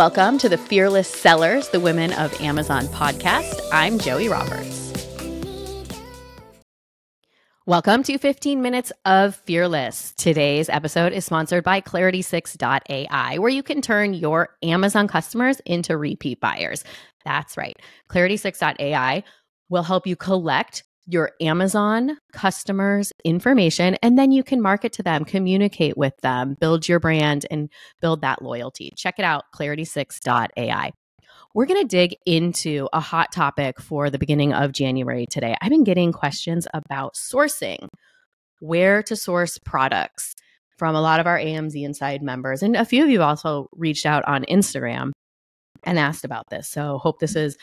Welcome to the Fearless Sellers, the Women of Amazon podcast. I'm Joie Roberts. Welcome to 15 Minutes of Fearless. Today's episode is sponsored by Clarity6.ai, where you can turn your Amazon customers into repeat buyers. That's right. Clarity6.ai will help you collect your Amazon customers' information, and then you can market to them, communicate with them, build your brand, and build that loyalty. Check it out, clarity6.ai. We're going to dig into a hot topic for the beginning of January today. I've been getting questions about sourcing, where to source products from a lot of our AMZ Inside members. And a few of you also reached out on Instagram and asked about this. So, hope this is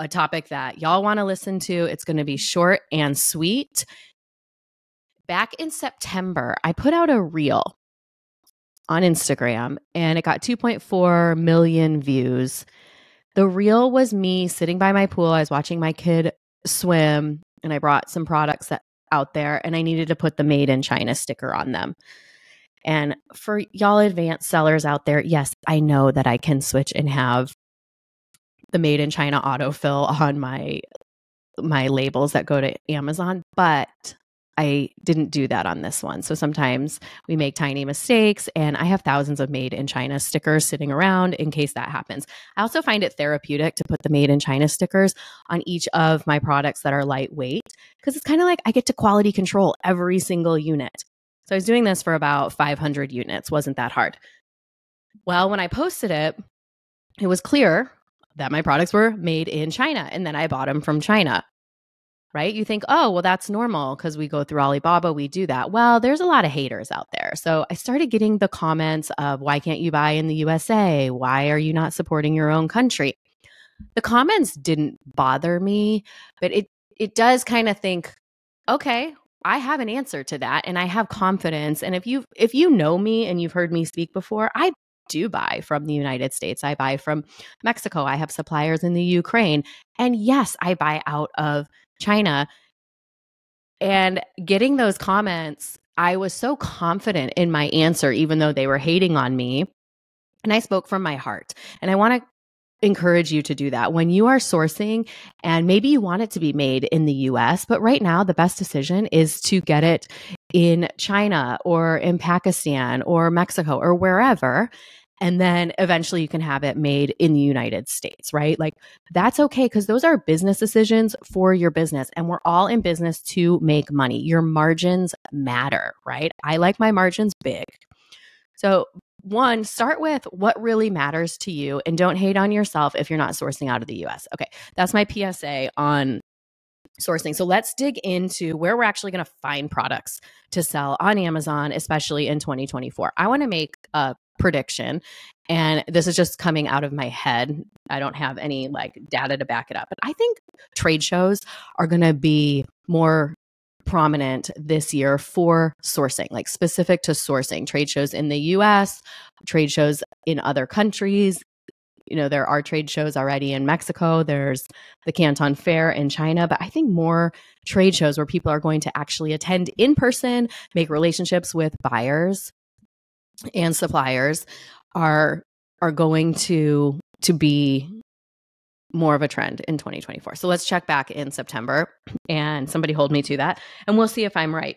a topic that y'all want to listen to. It's going to be short and sweet. Back in September, I put out a reel on Instagram and it got 2.4 million views. The reel was me sitting by my pool. I was watching my kid swim and I brought some products that, out there and I needed to put the made in China sticker on them. And for y'all advanced sellers out there, yes, I know that I can switch and have the made in China autofill on my my labels that go to Amazon, but I didn't do that on this one. So sometimes we make tiny mistakes, and I have thousands of made in China stickers sitting around in case that happens. I also find it therapeutic to put the made in China stickers on each of my products that are lightweight because it's kind of like I get to quality control every single unit. So I was doing this for about 500 units, wasn't that hard. Well, when I posted it, it was clear that my products were made in China and then I bought them from China. Right? You think, oh, well, that's normal because we go through Alibaba, we do that. Well, there's a lot of haters out there. So I started getting the comments of, why can't you buy in the USA? Why are you not supporting your own country? The comments didn't bother me, but it, it does kind of think, okay, I have an answer to that and I have confidence. And if you if you know me and you've heard me speak before, I do buy from the United States. I buy from Mexico. I have suppliers in the Ukraine. And yes, I buy out of China. And getting those comments, I was so confident in my answer, even though they were hating on me. And I spoke from my heart. And I want to encourage you to do that when you are sourcing and maybe you want it to be made in the US, but right now the best decision is to get it in China or in Pakistan or Mexico or wherever and then eventually you can have it made in the United States, right? Like that's okay because those are business decisions for your business and we're all in business to make money. Your margins matter, right? I like my margins big. So, one, start with what really matters to you and don't hate on yourself if you're not sourcing out of the US. Okay, that's my PSA on sourcing. So let's dig into where we're actually going to find products to sell on Amazon, especially in 2024. I want to make a prediction. And this is just coming out of my head. I don't have any like data to back it up. But I think trade shows are going to be more prominent this year for sourcing, like specific to sourcing. Trade shows in the US, trade shows in other countries. You know, there are trade shows already in Mexico. There's the Canton Fair in China, but I think more trade shows where people are going to actually attend in person, make relationships with buyers and suppliers are are going to to be more of a trend in 2024. So let's check back in September and somebody hold me to that and we'll see if I'm right.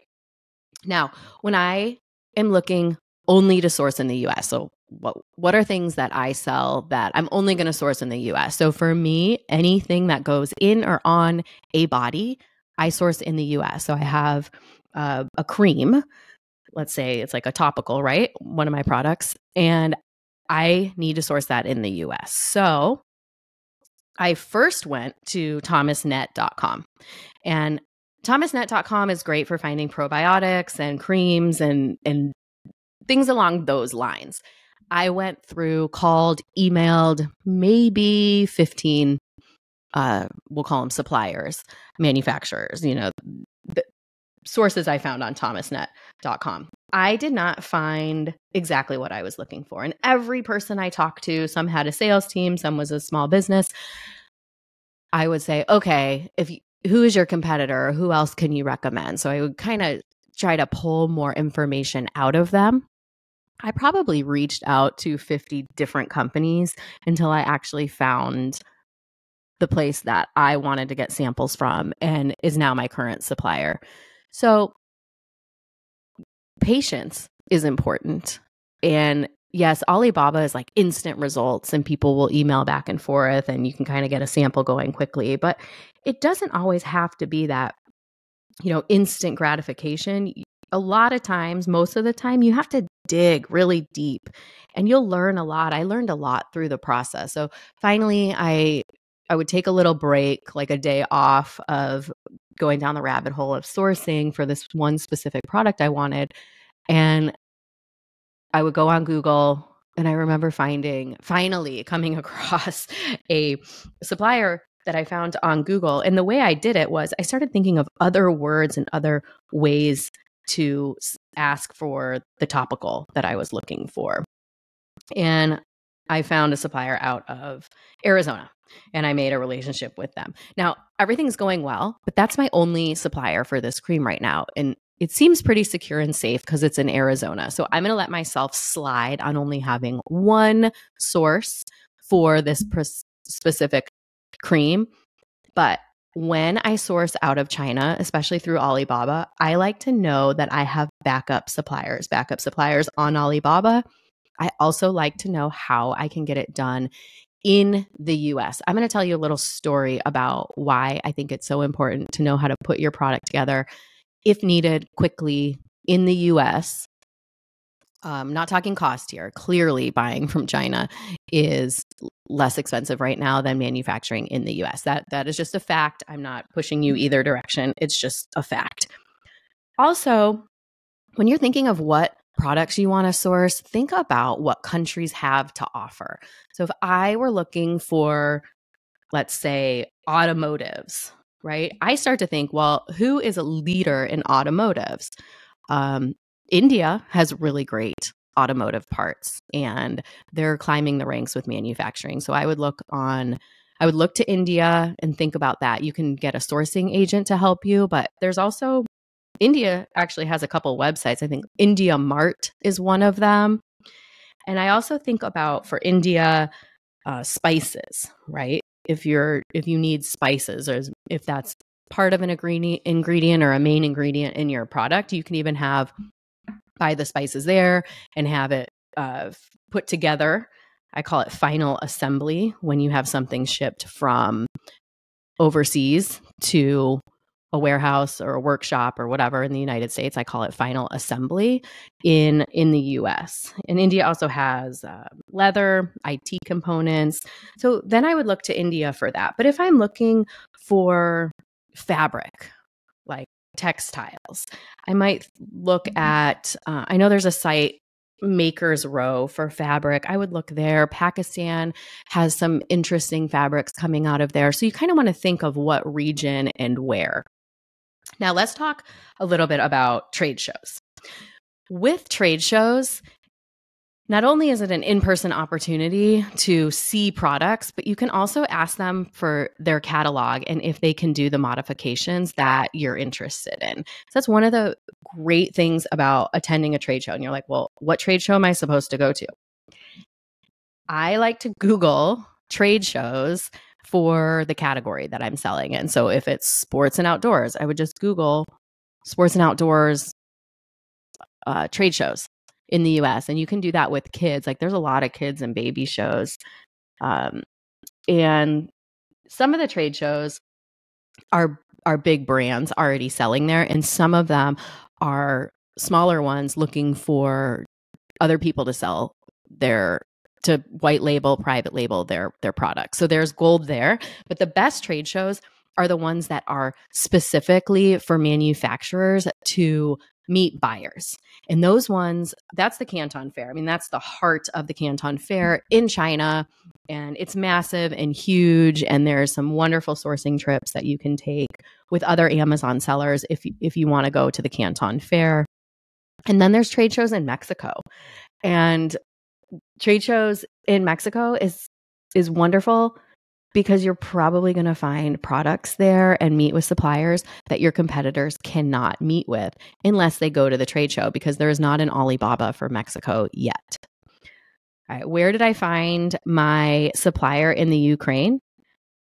Now, when I am looking only to source in the US, so what what are things that I sell that I'm only going to source in the US? So for me, anything that goes in or on a body, I source in the US. So I have uh, a cream let's say it's like a topical, right? One of my products. And I need to source that in the US. So I first went to thomasnet.com. And thomasnet.com is great for finding probiotics and creams and and things along those lines. I went through, called, emailed maybe 15 uh we'll call them suppliers, manufacturers, you know, sources I found on thomasnet.com. I did not find exactly what I was looking for. And every person I talked to, some had a sales team, some was a small business. I would say, okay, if you, who is your competitor? Who else can you recommend? So I would kind of try to pull more information out of them. I probably reached out to 50 different companies until I actually found the place that I wanted to get samples from and is now my current supplier. So, patience is important. And yes, Alibaba is like instant results and people will email back and forth and you can kind of get a sample going quickly, but it doesn't always have to be that you know, instant gratification. A lot of times, most of the time, you have to dig really deep and you'll learn a lot. I learned a lot through the process. So finally, I I would take a little break, like a day off of going down the rabbit hole of sourcing for this one specific product I wanted. And I would go on Google and I remember finding finally coming across a supplier that I found on Google. And the way I did it was I started thinking of other words and other ways to ask for the topical that I was looking for. And I found a supplier out of Arizona and I made a relationship with them. Now, everything's going well, but that's my only supplier for this cream right now. And it seems pretty secure and safe because it's in Arizona. So I'm going to let myself slide on only having one source for this specific cream. But when I source out of China, especially through Alibaba, I like to know that I have backup suppliers, backup suppliers on Alibaba. I also like to know how I can get it done in the US. I'm going to tell you a little story about why I think it's so important to know how to put your product together if needed quickly in the US. Um, not talking cost here. Clearly, buying from China is less expensive right now than manufacturing in the US. That that is just a fact. I'm not pushing you either direction. It's just a fact. Also, when you're thinking of what products you want to source, think about what countries have to offer. So if I were looking for, let's say, automotives, right? I start to think, well, who is a leader in automotives? Um, India has really great automotive parts and they're climbing the ranks with manufacturing. So I would look on I would look to India and think about that. You can get a sourcing agent to help you, but there's also India actually has a couple websites. I think India Mart is one of them. And I also think about for India uh, spices, right? If you're if you need spices or if that's part of an ingredient or a main ingredient in your product, you can even have buy the spices there and have it uh, put together. I call it final assembly when you have something shipped from overseas to a warehouse or a workshop or whatever in the United States. I call it final assembly in in the U.S. And India also has uh, leather, IT components. So then I would look to India for that. But if I'm looking for fabric, like textiles, I might look at. Uh, I know there's a site Makers Row for fabric. I would look there. Pakistan has some interesting fabrics coming out of there. So you kind of want to think of what region and where. Now, let's talk a little bit about trade shows. With trade shows, not only is it an in person opportunity to see products, but you can also ask them for their catalog and if they can do the modifications that you're interested in. So that's one of the great things about attending a trade show. And you're like, well, what trade show am I supposed to go to? I like to Google trade shows for the category that I'm selling in. So if it's sports and outdoors, I would just Google sports and outdoors uh, trade shows in the US. And you can do that with kids. Like there's a lot of kids and baby shows. Um, and some of the trade shows are are big brands already selling there and some of them are smaller ones looking for other people to sell their to white label, private label their their products. So there's gold there, but the best trade shows are the ones that are specifically for manufacturers to meet buyers. And those ones, that's the Canton Fair. I mean, that's the heart of the Canton Fair in China. And it's massive and huge. And there's some wonderful sourcing trips that you can take with other Amazon sellers if, if you want to go to the Canton Fair. And then there's trade shows in Mexico. And trade shows in Mexico is is wonderful because you're probably going to find products there and meet with suppliers that your competitors cannot meet with unless they go to the trade show because there is not an Alibaba for Mexico yet. All right, where did I find my supplier in the Ukraine?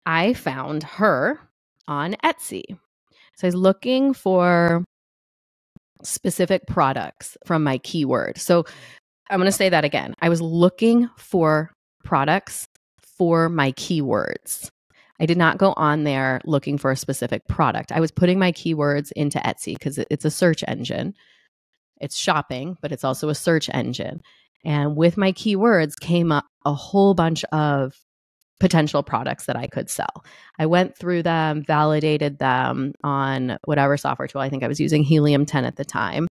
I found her on Etsy. So I was looking for specific products from my keyword. So I'm going to say that again. I was looking for products for my keywords. I did not go on there looking for a specific product. I was putting my keywords into Etsy because it's a search engine. It's shopping, but it's also a search engine. And with my keywords came up a whole bunch of potential products that I could sell. I went through them, validated them on whatever software tool. I think I was using Helium 10 at the time.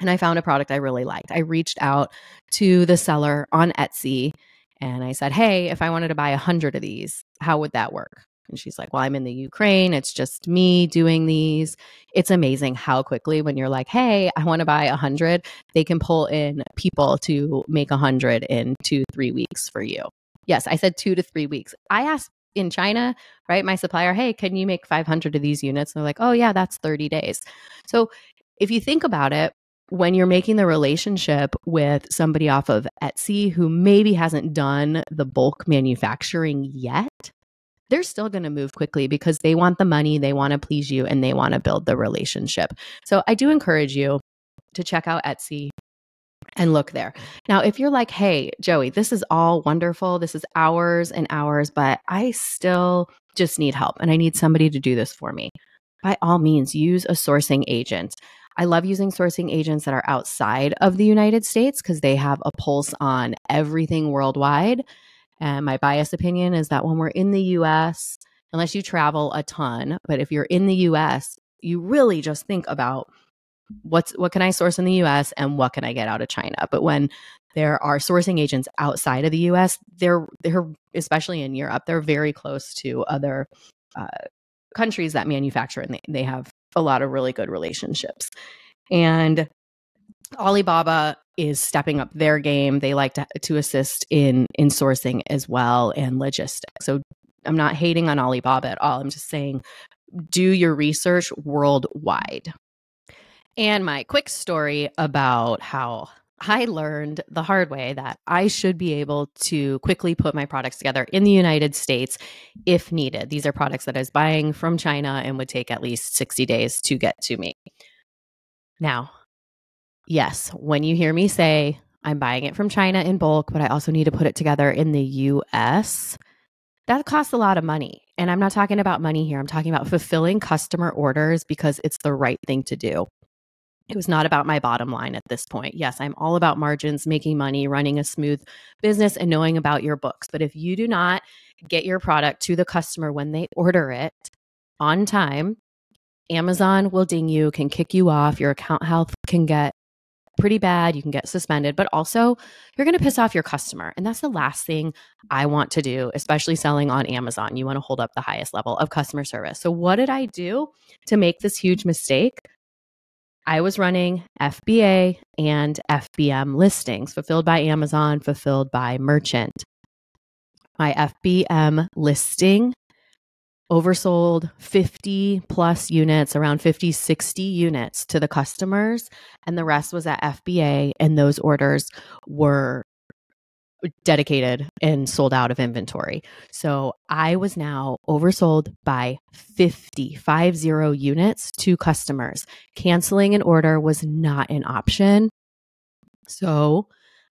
And I found a product I really liked. I reached out to the seller on Etsy and I said, Hey, if I wanted to buy a hundred of these, how would that work? And she's like, Well, I'm in the Ukraine. It's just me doing these. It's amazing how quickly, when you're like, Hey, I want to buy a hundred, they can pull in people to make a hundred in two, three weeks for you. Yes, I said two to three weeks. I asked in China, right, my supplier, Hey, can you make 500 of these units? And they're like, Oh, yeah, that's 30 days. So if you think about it, when you're making the relationship with somebody off of Etsy who maybe hasn't done the bulk manufacturing yet, they're still going to move quickly because they want the money, they want to please you, and they want to build the relationship. So I do encourage you to check out Etsy and look there. Now, if you're like, hey, Joie, this is all wonderful, this is hours and hours, but I still just need help and I need somebody to do this for me, by all means, use a sourcing agent. I love using sourcing agents that are outside of the United States because they have a pulse on everything worldwide. And my biased opinion is that when we're in the US, unless you travel a ton, but if you're in the US, you really just think about what's what can I source in the US and what can I get out of China. But when there are sourcing agents outside of the US, they're they're especially in Europe, they're very close to other uh, countries that manufacture and they, they have a lot of really good relationships. And Alibaba is stepping up their game. They like to, to assist in in sourcing as well and logistics. So I'm not hating on Alibaba at all. I'm just saying do your research worldwide. And my quick story about how I learned the hard way that I should be able to quickly put my products together in the United States if needed. These are products that I was buying from China and would take at least 60 days to get to me. Now, yes, when you hear me say I'm buying it from China in bulk, but I also need to put it together in the US, that costs a lot of money. And I'm not talking about money here. I'm talking about fulfilling customer orders because it's the right thing to do it was not about my bottom line at this point. Yes, I'm all about margins, making money, running a smooth business, and knowing about your books. But if you do not get your product to the customer when they order it on time, Amazon will ding you, can kick you off, your account health can get pretty bad, you can get suspended, but also you're going to piss off your customer. And that's the last thing I want to do, especially selling on Amazon. You want to hold up the highest level of customer service. So, what did I do to make this huge mistake? I was running FBA and FBM listings fulfilled by Amazon, fulfilled by merchant. My FBM listing oversold 50 plus units, around 50, 60 units to the customers, and the rest was at FBA. And those orders were dedicated and sold out of inventory. So I was now oversold by 50, 50 units to customers. Canceling an order was not an option. So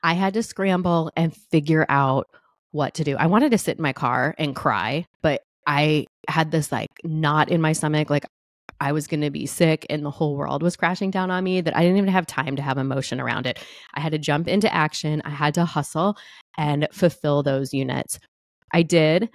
I had to scramble and figure out what to do. I wanted to sit in my car and cry, but I had this like knot in my stomach. Like I was going to be sick and the whole world was crashing down on me that I didn't even have time to have emotion around it. I had to jump into action. I had to hustle and fulfill those units. I did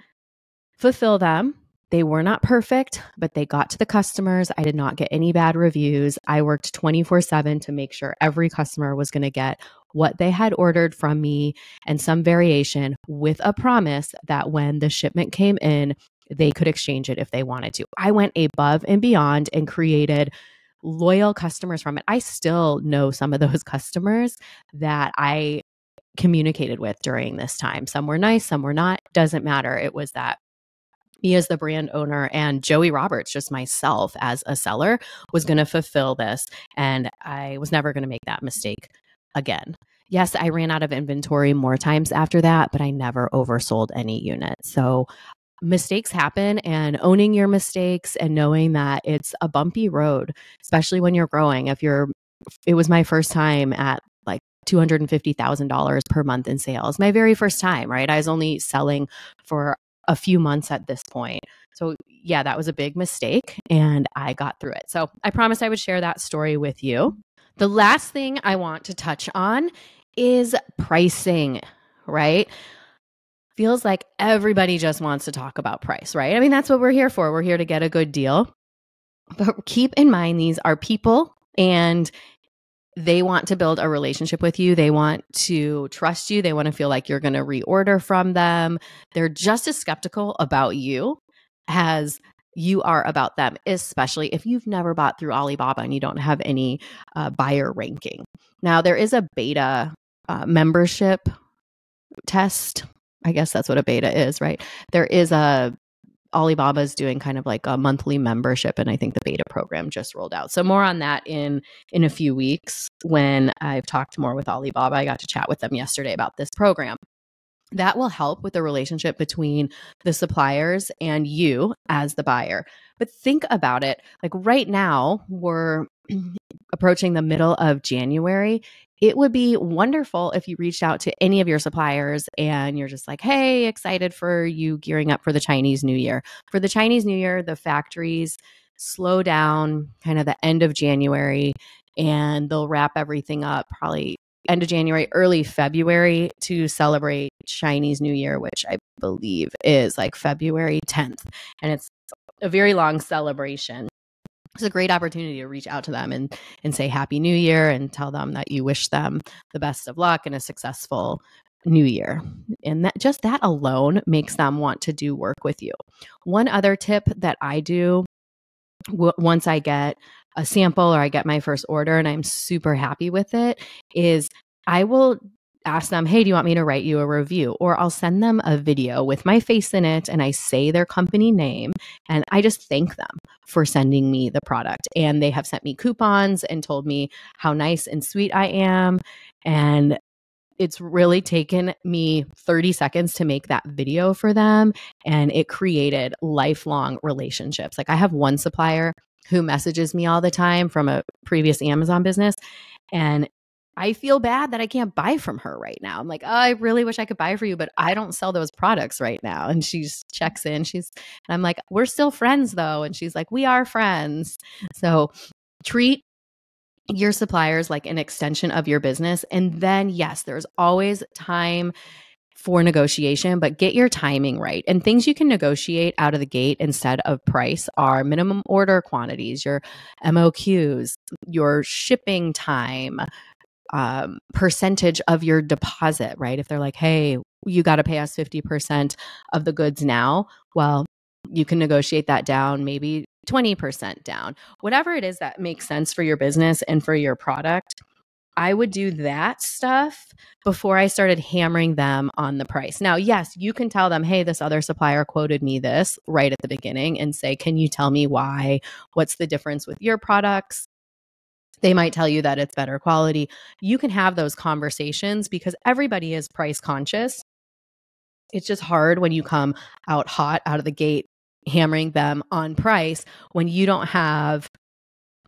fulfill them. They were not perfect, but they got to the customers. I did not get any bad reviews. I worked 24 7 to make sure every customer was going to get what they had ordered from me and some variation with a promise that when the shipment came in, they could exchange it if they wanted to. I went above and beyond and created loyal customers from it. I still know some of those customers that I communicated with during this time. Some were nice, some were not, doesn't matter. It was that me as the brand owner and Joie Roberts, just myself as a seller, was going to fulfill this. And I was never going to make that mistake again. Yes, I ran out of inventory more times after that, but I never oversold any unit. So mistakes happen and owning your mistakes and knowing that it's a bumpy road, especially when you're growing. If you're, it was my first time at like $250,000 per month in sales, my very first time, right? I was only selling for a few months at this point. So, yeah, that was a big mistake and I got through it. So, I promised I would share that story with you. The last thing I want to touch on is pricing, right? Feels like everybody just wants to talk about price, right? I mean, that's what we're here for. We're here to get a good deal. But keep in mind, these are people and they want to build a relationship with you. They want to trust you. They want to feel like you're going to reorder from them. They're just as skeptical about you as you are about them, especially if you've never bought through Alibaba and you don't have any uh, buyer ranking. Now, there is a beta uh, membership test. I guess that's what a beta is, right? There is a Alibaba is doing kind of like a monthly membership, and I think the beta program just rolled out. So more on that in in a few weeks when I've talked more with Alibaba. I got to chat with them yesterday about this program. That will help with the relationship between the suppliers and you as the buyer. But think about it like right now, we're approaching the middle of January it would be wonderful if you reached out to any of your suppliers and you're just like, hey, excited for you gearing up for the Chinese New Year. For the Chinese New Year, the factories slow down kind of the end of January and they'll wrap everything up probably end of January, early February to celebrate Chinese New Year, which I believe is like February 10th. And it's a very long celebration it's a great opportunity to reach out to them and and say happy new year and tell them that you wish them the best of luck and a successful new year. And that just that alone makes them want to do work with you. One other tip that i do w- once i get a sample or i get my first order and i'm super happy with it is i will ask them, hey, do you want me to write you a review? Or I'll send them a video with my face in it and I say their company name and I just thank them for sending me the product. And they have sent me coupons and told me how nice and sweet I am. And it's really taken me 30 seconds to make that video for them. And it created lifelong relationships. Like I have one supplier who messages me all the time from a previous Amazon business. And I feel bad that I can't buy from her right now. I'm like, oh, I really wish I could buy for you, but I don't sell those products right now. And she checks in. She's, and I'm like, we're still friends though. And she's like, we are friends. So treat your suppliers like an extension of your business. And then, yes, there's always time for negotiation, but get your timing right. And things you can negotiate out of the gate instead of price are minimum order quantities, your MOQs, your shipping time, um, percentage of your deposit, right? If they're like, hey, you got to pay us 50% of the goods now, well, you can negotiate that down, maybe 20% down, whatever it is that makes sense for your business and for your product. I would do that stuff before I started hammering them on the price. Now, yes, you can tell them, hey, this other supplier quoted me this right at the beginning and say, can you tell me why? What's the difference with your products? They might tell you that it's better quality. You can have those conversations because everybody is price conscious. It's just hard when you come out hot out of the gate, hammering them on price when you don't have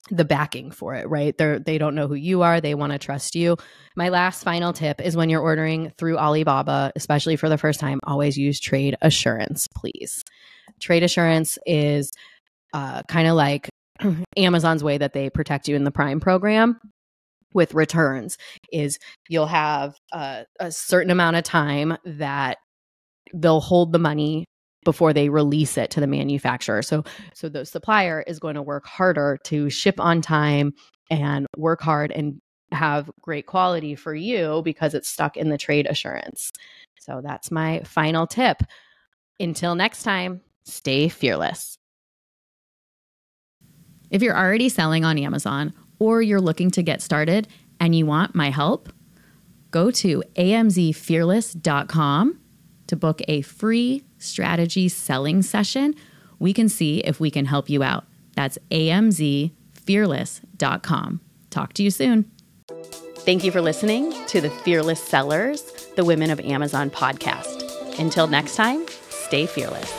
the backing for it, right? They're they don't know who you are, they want to trust you. My last final tip is when you're ordering through Alibaba, especially for the first time, always use trade assurance, please. Trade assurance is uh, kind of like Amazon's way that they protect you in the Prime program with returns is you'll have a, a certain amount of time that they'll hold the money before they release it to the manufacturer. So so the supplier is going to work harder to ship on time and work hard and have great quality for you because it's stuck in the trade assurance. So that's my final tip. Until next time, stay fearless. If you're already selling on Amazon or you're looking to get started and you want my help, go to amzfearless.com to book a free strategy selling session, we can see if we can help you out. That's amzfearless.com. Talk to you soon. Thank you for listening to the Fearless Sellers, the Women of Amazon podcast. Until next time, stay fearless.